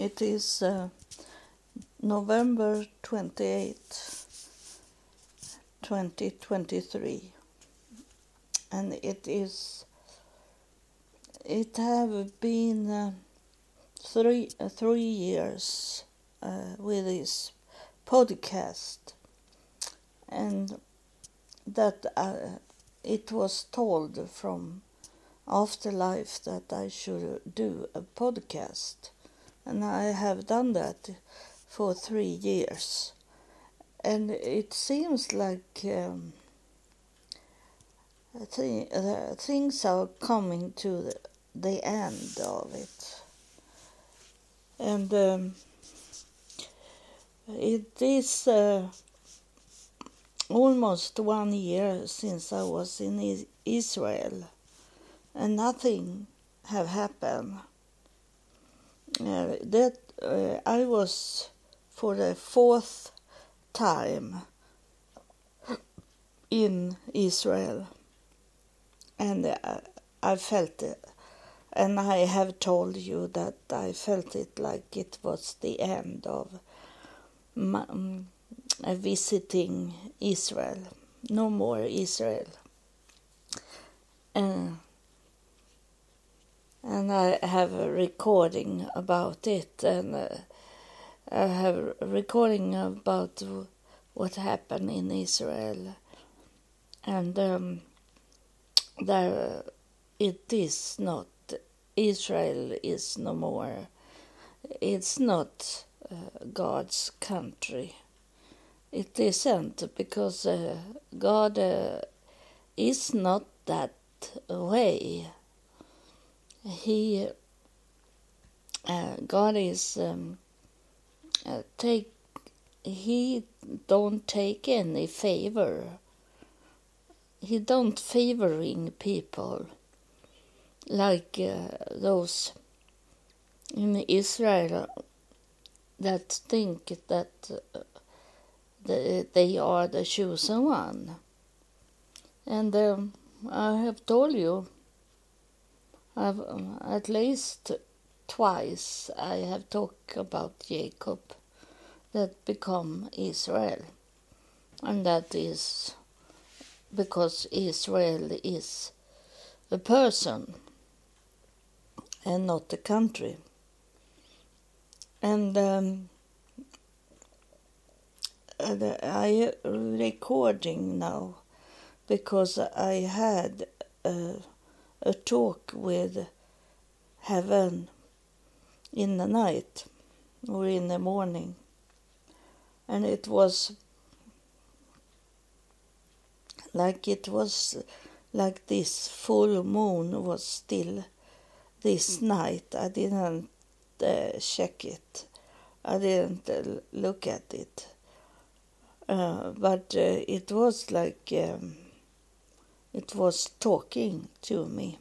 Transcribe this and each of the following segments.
It is uh, November 28, 2023, and it is. It have been uh, three uh, three years uh, with this podcast, and that uh, it was told from afterlife that I should do a podcast and I have done that for three years. And it seems like um, th- things are coming to the, the, end of it. And um, it is uh, almost one year since I was in Israel, and nothing have happened uh, that uh, I was for the fourth time in Israel, and uh, I felt it. And I have told you that I felt it like it was the end of my, um, visiting Israel. No more Israel. And and I have a recording about it, and uh, I have a recording about what happened in Israel, and um, there it is not Israel is no more. It's not uh, God's country. It isn't because uh, God uh, is not that way he uh, God is um, uh, take he don't take any favor. He don't favoring people like uh, those in Israel that think that uh, they are the chosen one. And um, I have told you I've, um, at least twice I have talked about Jacob that become Israel. And that is because Israel is a person and not a country. And um, I recording now because I had uh, a talk with heaven in the night or in the morning. And it was like it was like this full moon was still this night. I didn't uh, check it. I didn't uh, look at it. Uh, but uh, it was like um, it was talking to me.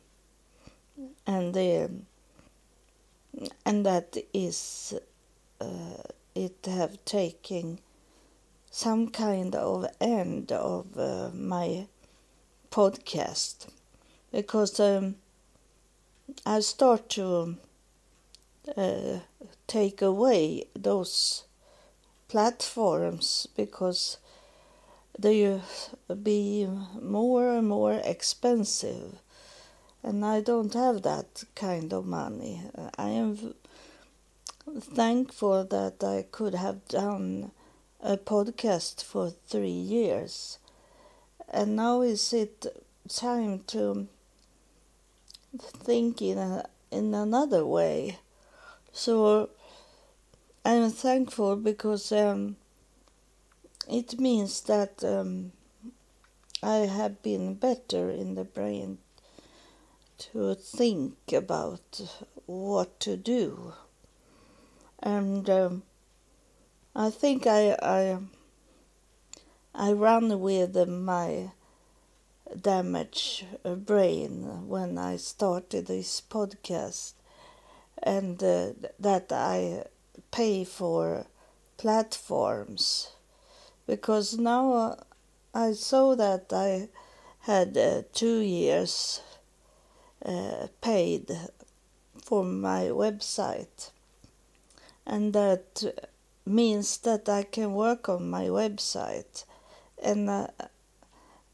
And the and that is uh, it have taken some kind of end of uh, my podcast. Because um, I start to uh, take away those platforms because they be more and more expensive and I don't have that kind of money. I am thankful that I could have done a podcast for three years and now is it time to think in, a, in another way. So I'm thankful because um, it means that um, I have been better in the brain to think about what to do. And um, I think I, I, I run with my damaged brain when I started this podcast, and uh, that I pay for platforms because now uh, I saw that I had uh, two years uh, paid for my website. And that means that I can work on my website, and uh,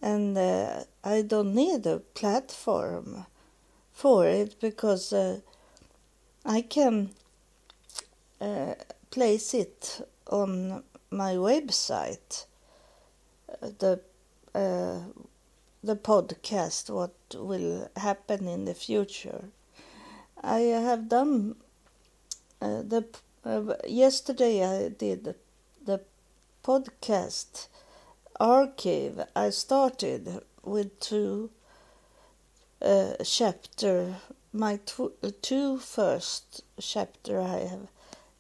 and uh, I don't need a platform for it because uh, I can place it on my website. Uh, the uh, the podcast what will happen in the future. I have done uh, the uh, yesterday I did the podcast archive. I started with two uh, chapter, my tw- two first chapter I have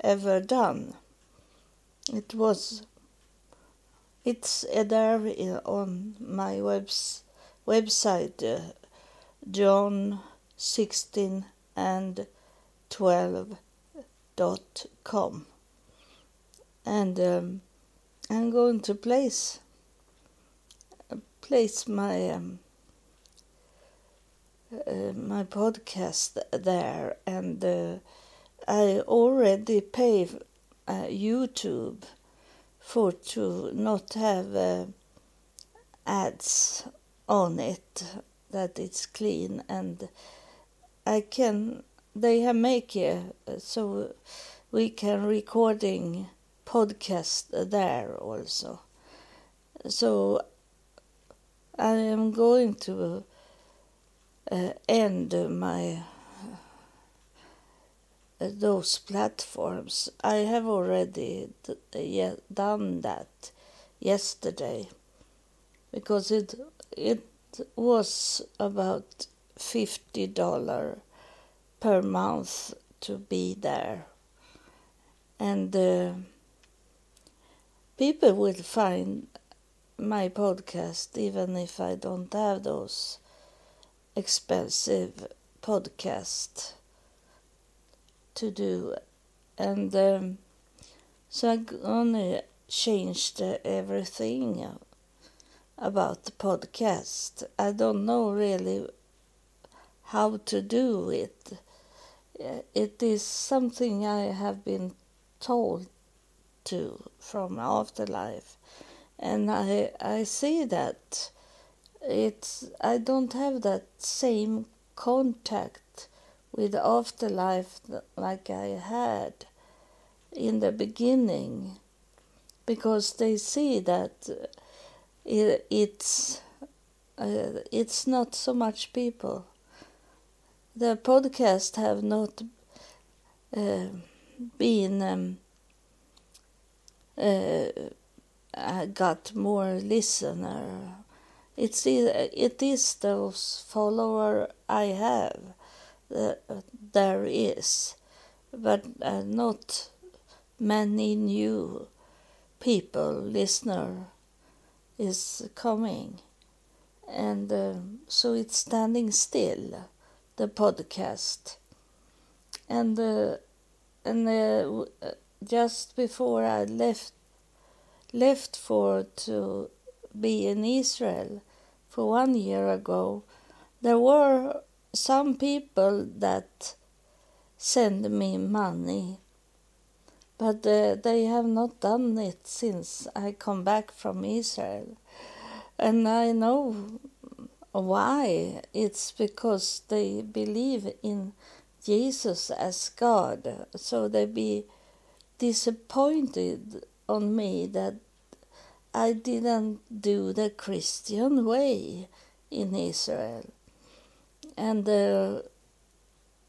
ever done. It was it's a there on my webs, website uh, John 16 and 12 dot com. And um, I'm going to place place my um, uh, my podcast there. And uh, I already pay uh, YouTube for to not have uh, ads on it that it's clean and I can they have make uh, so we can recording podcast there also. So I am going to uh, end my those platforms. I have already yeah, done that yesterday because it it was about fifty dollar per month to be there, and uh, people will find my podcast even if I don't have those expensive podcasts to do. And um, so I'm gonna change the everything about the podcast. I don't know really how to do it. It is something I have been told to from afterlife and I I see that it's I don't have that same contact with afterlife like I had in the beginning because they see that it, it's uh, it's not so much people the podcast have not uh, been um, uh, uh, got more listener. It's it is those follower I have there is, but uh, not many new people listener is coming, and uh, so it's standing still, the podcast, and uh, and uh, just before I left left for to be in Israel for one year ago, there were some people that send me money, but uh, they have not done it since I come back from Israel. And I know why. It's because they believe in Jesus as God, so they be disappointed on me that I didn't do the Christian way in Israel. And uh,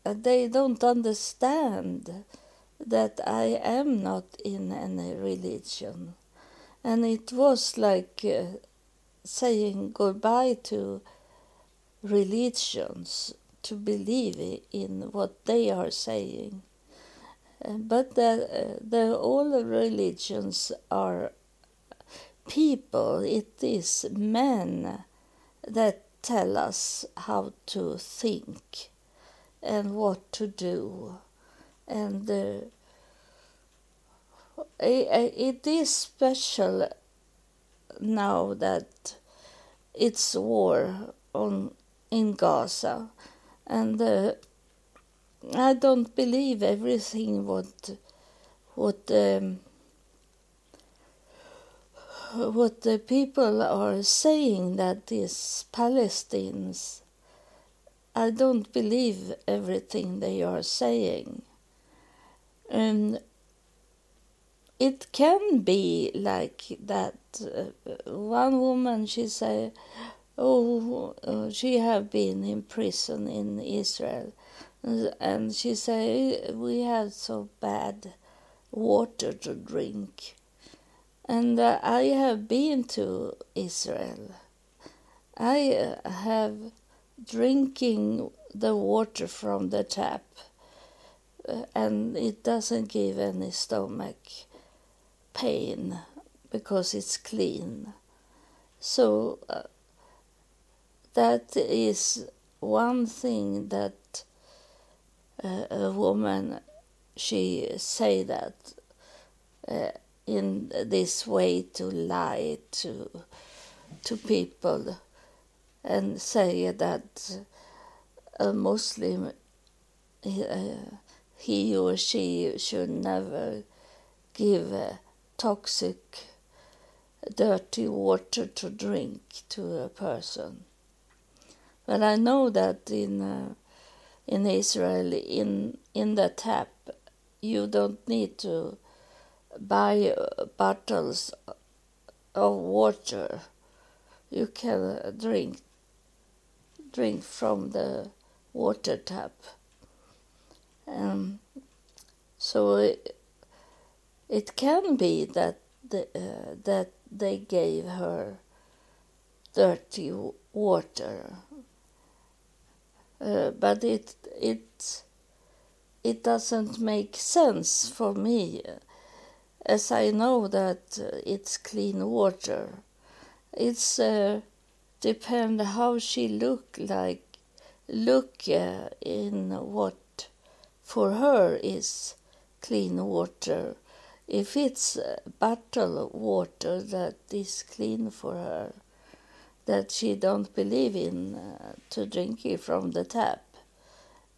they don't understand that I am not in any religion. And it was like uh, saying goodbye to religions to believe in what they are saying. Uh, but the, uh, the, all religions are people, it is men that tell us how to think and what to do. And uh, it is special now that it's war on in Gaza, and uh, I don't believe everything what what um, what the people are saying that is Palestinians I don't believe everything they are saying. And it can be like that. Uh, one woman, she said, oh, uh, she have been in prison in Israel. And she said, we have so bad water to drink. And uh, I have been to Israel. I uh, have drinking the water from the tap uh, and it doesn't give any stomach pain because it's clean. So uh, that is one thing that uh, a woman she say that uh, in this way to lie to to people and say that a Muslim, uh, he or she should never give toxic, dirty water to drink to a person. But I know that in uh, in Israel, in in the tap, you don't need to buy bottles of water. You can drink drink from the water tap. Um, so it, it, can be that the, uh, that they gave her dirty water, uh, but it it it doesn't make sense for me, as I know that it's clean water. It's uh, depend how she look like look uh, in what for her is clean water if it's bottled water that is clean for her that she don't believe in uh, to drink it from the tap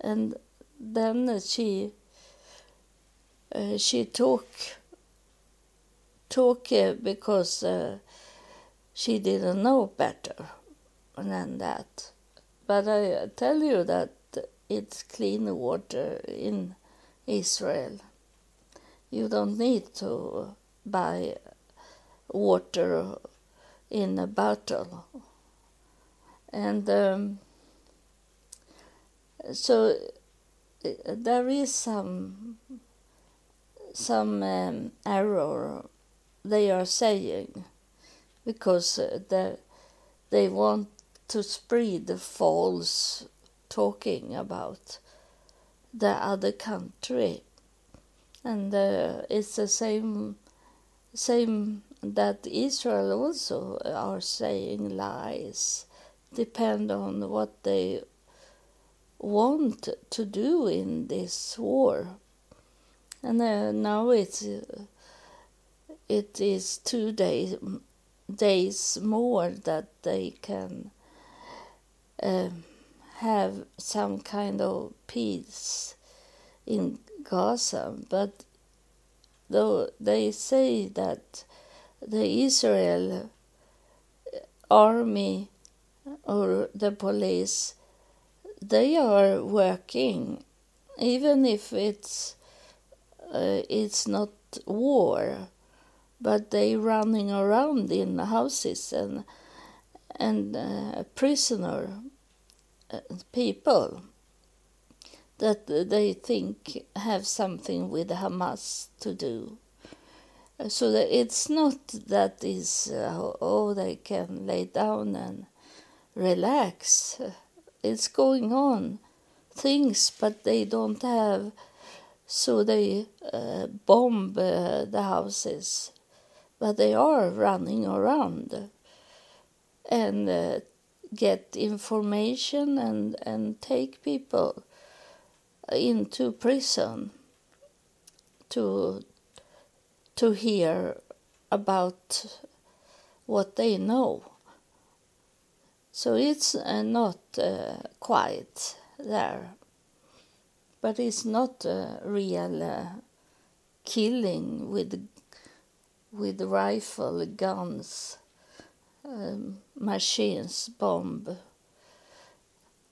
and then she uh, she talk talk uh, because uh, she didn't know better than that. But I tell you that it's clean water in Israel. You don't need to buy water in a bottle. And um, so there is some some um, error they are saying because uh, they, they want to spread the false talking about the other country. And uh, it's the same, same that Israel also are saying lies, depend on what they want to do in this war. And uh, now it's uh, it is two days days more that they can um, have some kind of peace in Gaza, but though they say that the Israel army or the police they are working even if it's uh, it's not war but they running around in the houses and and uh, prisoner uh, people that they think have something with Hamas to do. So it's not that is uh, oh they can lay down and relax. It's going on things, but they don't have. So they uh, bomb uh, the houses but they are running around and uh, get information and, and take people into prison to to hear about what they know. So it's uh, not uh, quiet there, but it's not a real uh, killing with with rifle guns, um, machines, bomb,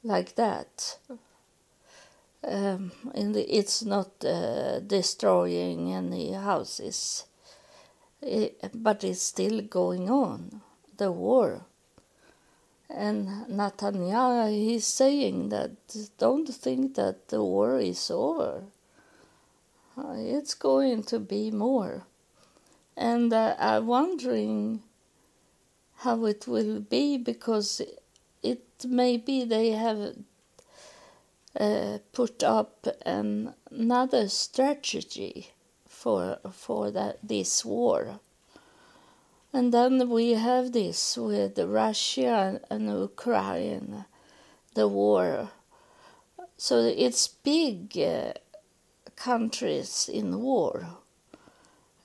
like that. Um, it's not uh, destroying any houses, it, but it's still going on, the war. And Netanyahu he's saying that don't think that the war is over. Uh, it's going to be more. And uh, I'm wondering how it will be because it may be they have uh, put up an, another strategy for for that this war. And then we have this with Russia and Ukraine, the war. So it's big uh, countries in war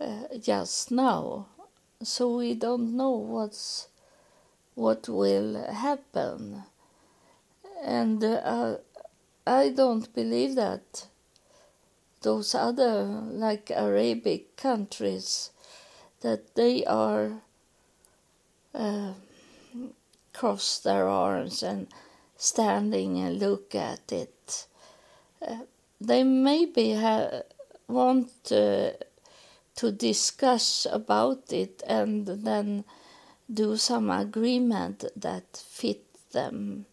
uh, just now. So we don't know what's what will happen. And uh, I don't believe that those other like Arabic countries that they are uh, cross their arms and standing and look at it. Uh, they maybe ha- want uh, to discuss about it and then do some agreement that fit them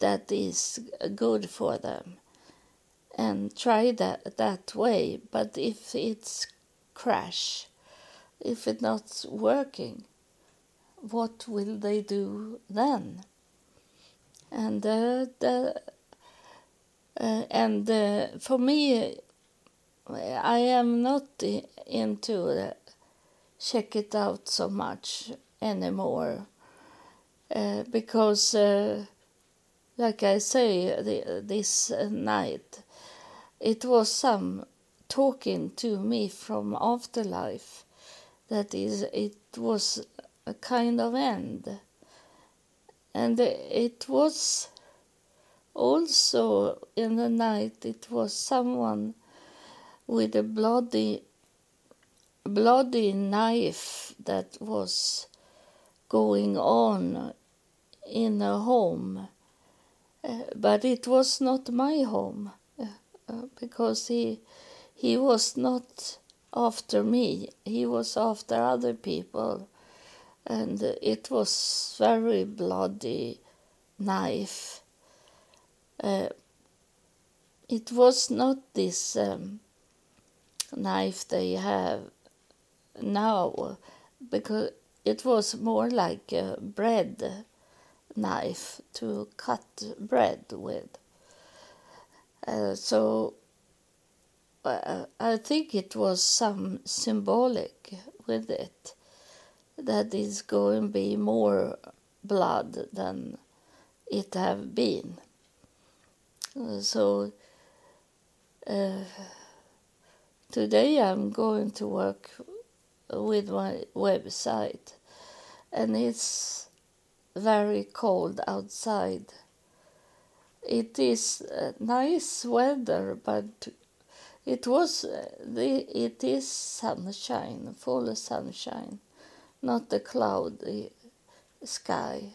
that is good for them. And try that that way. But if it's crash if it's not working what will they do then? And uh, the uh, and uh, for me i am not into check it out so much anymore uh, because uh, like I say, the, this night, it was some talking to me from afterlife. That is, it was a kind of end. And it was also in the night, it was someone with a bloody, bloody knife that was going on in a home. Uh, but it was not my home uh, uh, because he he was not after me. He was after other people. And it was very bloody knife. Uh, it was not this um, knife they have now because it was more like a bread knife to cut bread with. Uh, so uh, I think it was some symbolic with it that is going to be more blood than it have been. Uh, so uh, today I'm going to work with my website and it's very cold outside. It is uh, nice weather, but it was uh, the it is sunshine, full sunshine, not a cloudy sky,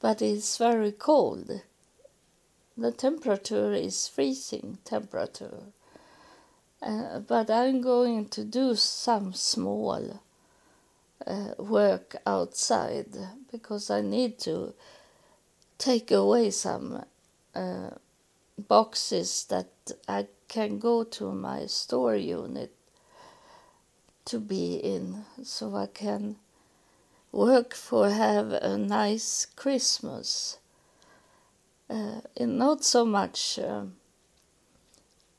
but it's very cold. The temperature is freezing temperature. Uh, but I'm going to do some small uh, work outside because I need to take away some uh, boxes that I can go to my store unit to be in so I can work for have a nice Christmas. Uh, and not so much uh,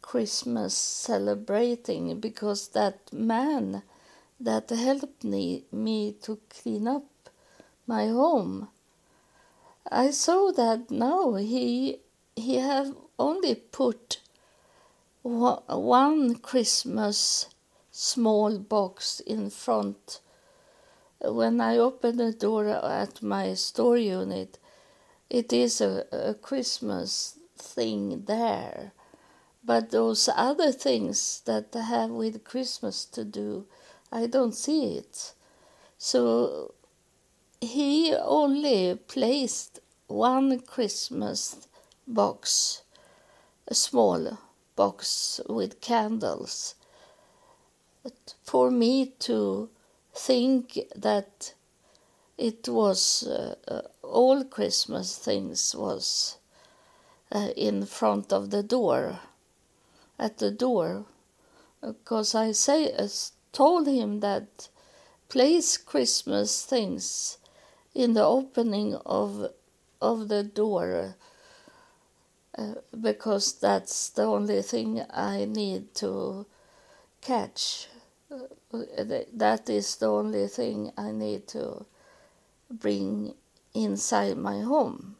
Christmas celebrating because that man that helped me, me to clean up my home. I saw that now he he have only put one Christmas small box in front. When I open the door at my store unit, it is a, a Christmas thing there, but those other things that have with Christmas to do, I don't see it. So he only placed one Christmas box, a small box with candles, for me to think that it was uh, uh, all Christmas things was uh, in front of the door, at the door, because I say uh, told him that place Christmas things in the opening of of the door uh, because that's the only thing I need to catch. Uh, that is the only thing I need to bring inside my home.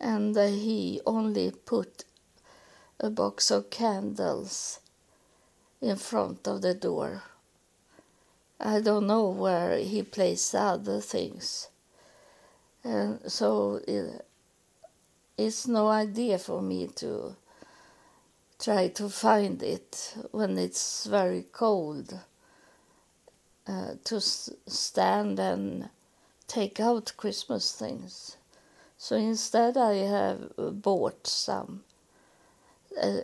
And uh, he only put a box of candles in front of the door. I don't know where he placed other things. And so it, it's no idea for me to try to find it when it's very cold. Uh, to stand and take out Christmas things. So instead, I have bought some uh,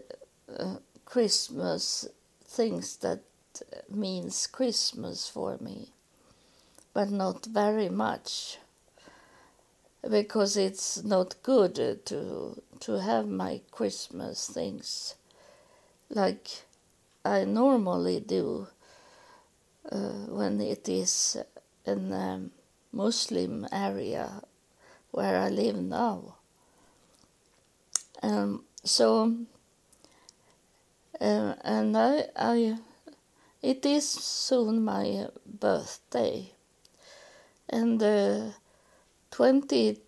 uh, Christmas things that means Christmas for me, but not very much because it's not good to to have my Christmas things like I normally do uh, when it is in um, Muslim area where I live now. Um, so, uh, and I, I, it is soon my birthday, and uh, 20,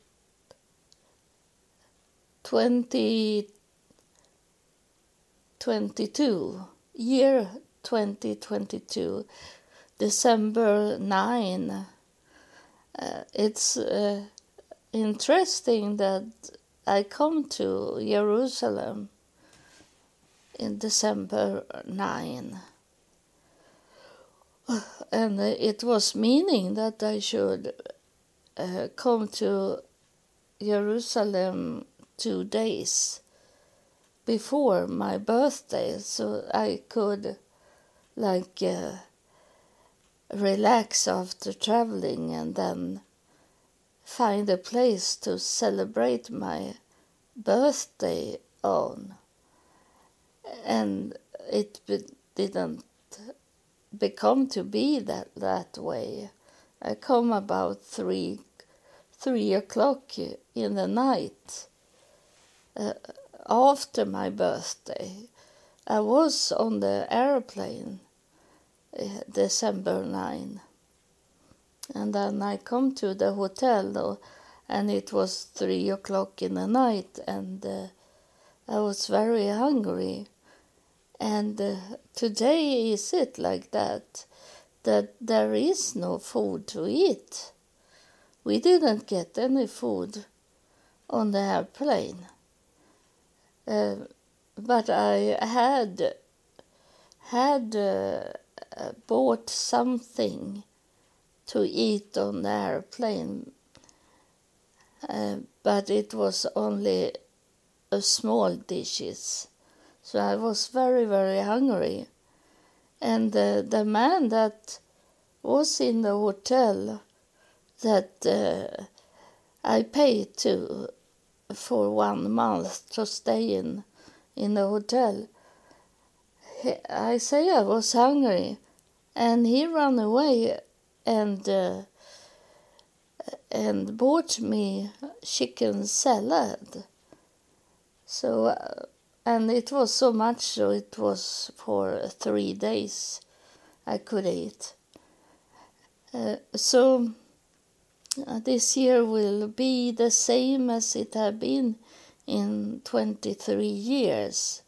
20, 22, year 2022, December 9 uh, it's uh, interesting that I come to Jerusalem in December 9. And it was meaning that I should uh, come to Jerusalem two days before my birthday so I could like uh, relax after traveling and then find a place to celebrate my birthday on. And it be- didn't become to be that, that way. I come about three, three o'clock in the night uh, after my birthday. I was on the airplane December 9. And then I come to the hotel and it was three o'clock in the night, and uh, I was very hungry. And uh, today is it like that, that there is no food to eat. We didn't get any food on the airplane. Uh, but I had had uh, uh, bought something to eat on the airplane, uh, but it was only a small dishes. So I was very, very hungry. And uh, the man that was in the hotel that uh, I paid to for one month to stay in in the hotel. I say I was hungry, and he ran away and uh, and bought me chicken salad. So uh, and it was so much so it was for three days I could eat. Uh, so uh, this year will be the same as it had been in 23 years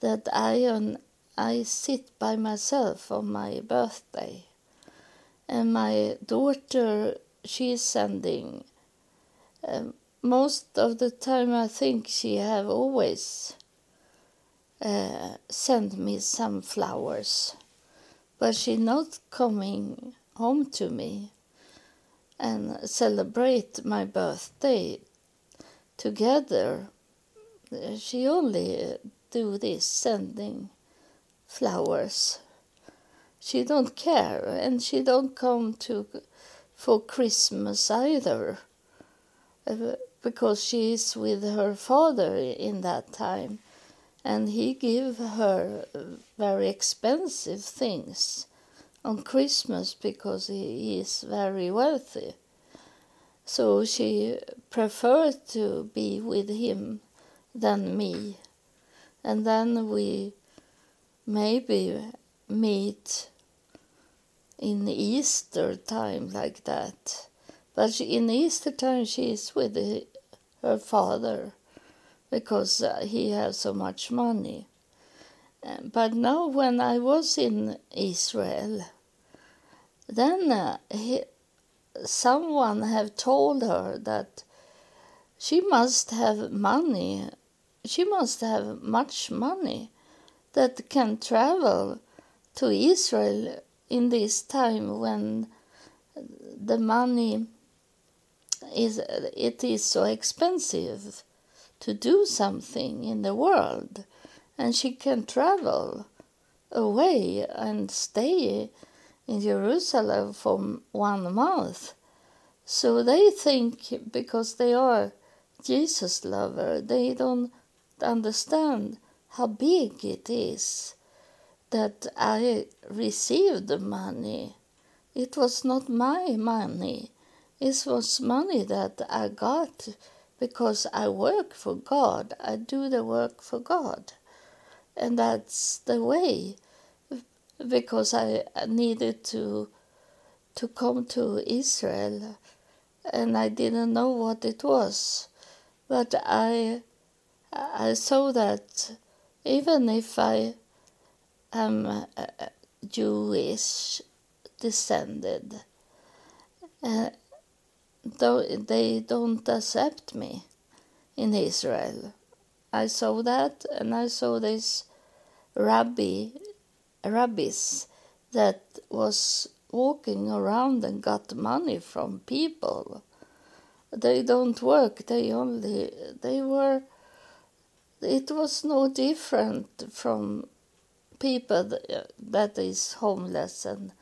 that I on I sit by myself on my birthday. And my daughter, she's sending. Um, most of the time, I think she have always uh, send me some flowers, but she not coming home to me and celebrate my birthday together. She only do this sending flowers. She don't care and she don't come to for Christmas either uh, because she is with her father in that time and he give her very expensive things on Christmas because he is very wealthy. So she preferred to be with him than me. And then we maybe meet in Easter time like that. But in Easter time she is with her father because uh, he has so much money. Uh, but now, when I was in Israel, then uh, he, someone have told her that she must have money. She must have much money that can travel to Israel in this time when the money is it is so expensive to do something in the world and she can travel away and stay in Jerusalem for one month. So they think because they are Jesus lover, they don't understand how big it is that I received the money. It was not my money. It was money that I got because I work for God. I do the work for God. And that's the way because I needed to to come to Israel and I didn't know what it was. But I I saw that even if I am Jewish descended, uh, they don't accept me in Israel. I saw that, and I saw this rabbi, rabbis that was walking around and got money from people. They don't work. They only they were. It was no different from people that, is homeless and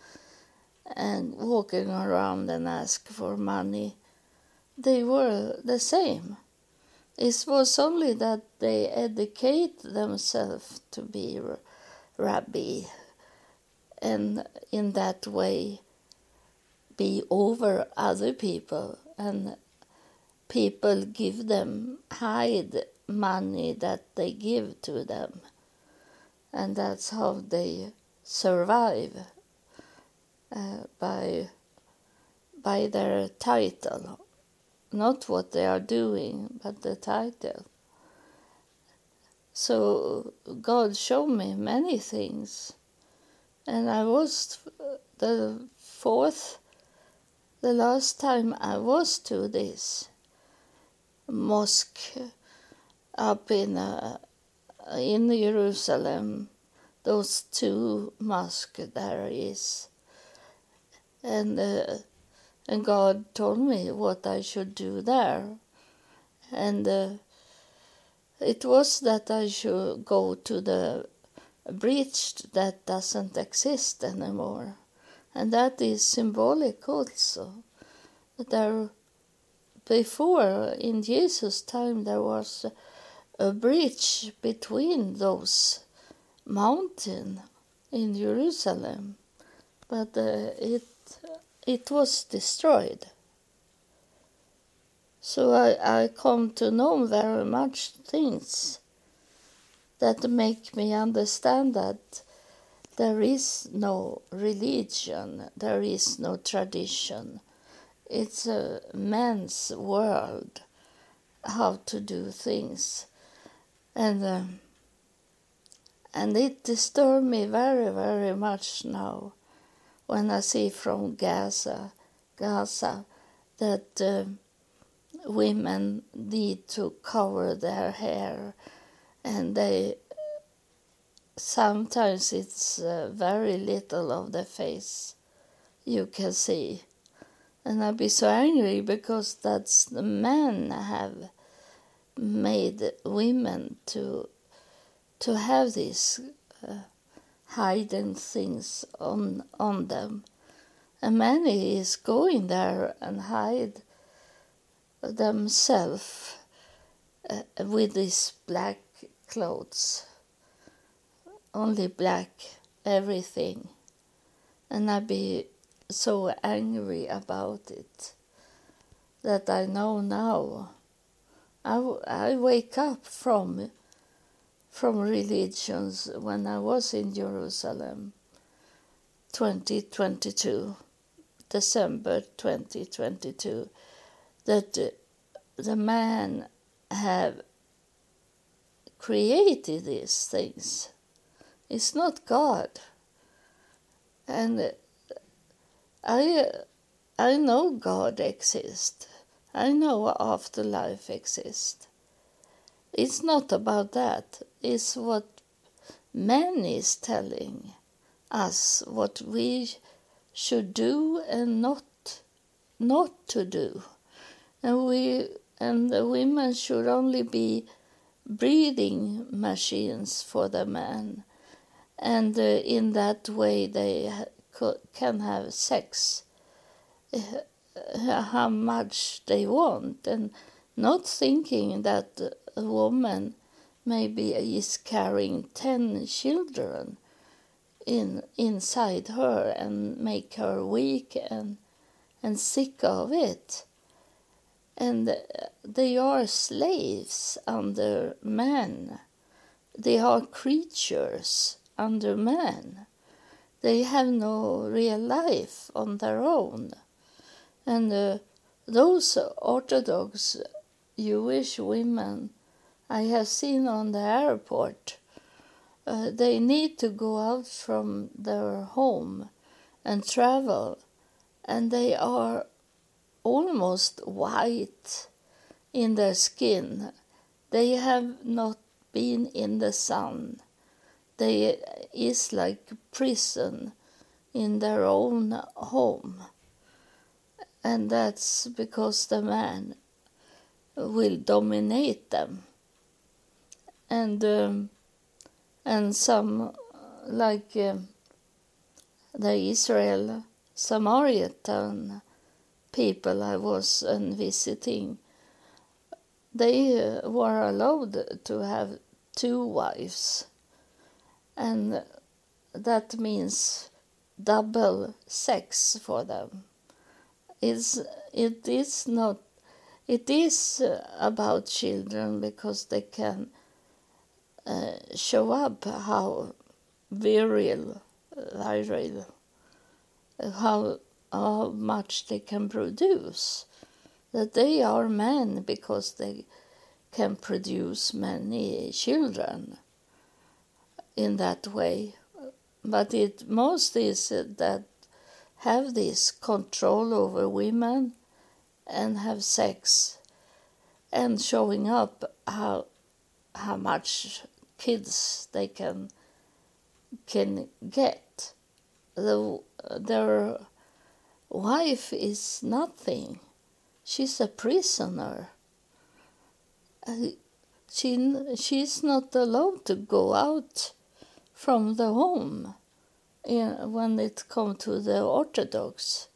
and walking around and ask for money, they were the same. It was only that they educate themselves to be rabbi and in that way be over other people and people give them hide money that they give to them. And that's how they survive uh, by by their title, not what they are doing, but the title. So God showed me many things, and I was the fourth, the last time I was to this mosque up in uh, in Jerusalem. Those two mosques there is and uh, and God told me what I should do there, and uh, it was that I should go to the bridge that doesn't exist anymore, and that is symbolic also. There, before in Jesus' time, there was a bridge between those mountains in Jerusalem, but uh, it it was destroyed. So I, I come to know very much things that make me understand that there is no religion, there is no tradition. It's a man's world, how to do things. And, um, and it disturbs me very, very much now when I see from Gaza, Gaza that uh, women need to cover their hair and they sometimes it's uh, very little of the face you can see. And I'd be so angry because that's the men have made women to to have this. uh, hiding things on on them. And many is going there and hide themselves uh, with these black clothes only black, everything. And I be so angry about it that I know now. I, I wake up from from religions when I was in Jerusalem 2022 December 2022 that uh, the man have created these things it's not God. And uh, I, uh, I know God exists. I know afterlife exists. It's not about that. It's what man is telling us what we should do and not not to do. And we and the women should only be breathing machines for the man and uh, in that way they can have sex uh, how much they want and not thinking that a woman maybe is carrying 10 children in inside her and make her weak and and sick of it and they are slaves under men they are creatures under man. They have no real life on their own. And uh, those Orthodox Jewish women I have seen on the airport, uh, they need to go out from their home and travel, and they are almost white in their skin. They have not been in the sun. They is like prison in their own home. And that's because the man will dominate them and um, and some like um, the Israel Samaritan people I was uh, visiting they uh, were allowed to have two wives and that means double sex for them. It's, it is not it is about children because they can uh, show up how virile, virile, how how much they can produce. That they are men because they can produce many children in that way. But it most is that have this control over women and have sex and showing up how how much kids they can can get. The, their wife is nothing. She's a prisoner. Uh, she she's not allowed to go out from the home in, when it comes to the Orthodox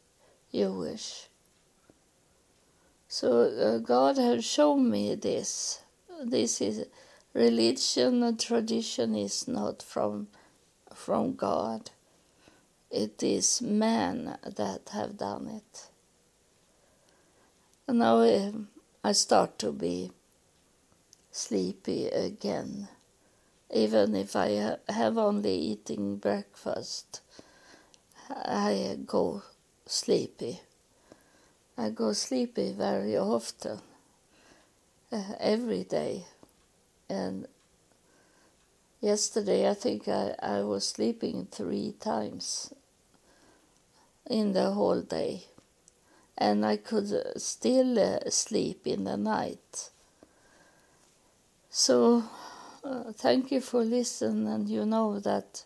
Jewish. So uh, God has shown me this. This is religion and tradition is not from from God. It is men that have done it. And now uh, I start to be sleepy again even if I have only eating breakfast, I go sleepy. I go sleepy very often, uh, every day. And yesterday I think I, I was sleeping three times in the whole day. And I could still uh, sleep in the night. So uh, thank you for listening, and you know that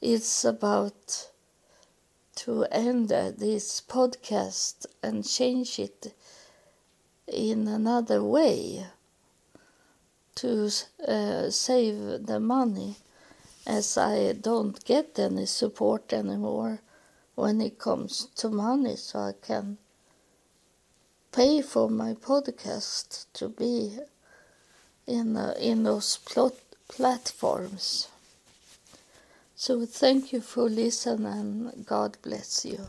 it's about to end this podcast and change it in another way to uh, save the money as I don't get any support anymore when it comes to money so I can pay for my podcast to be in uh, in those plot platforms. So thank you for listening and God bless you.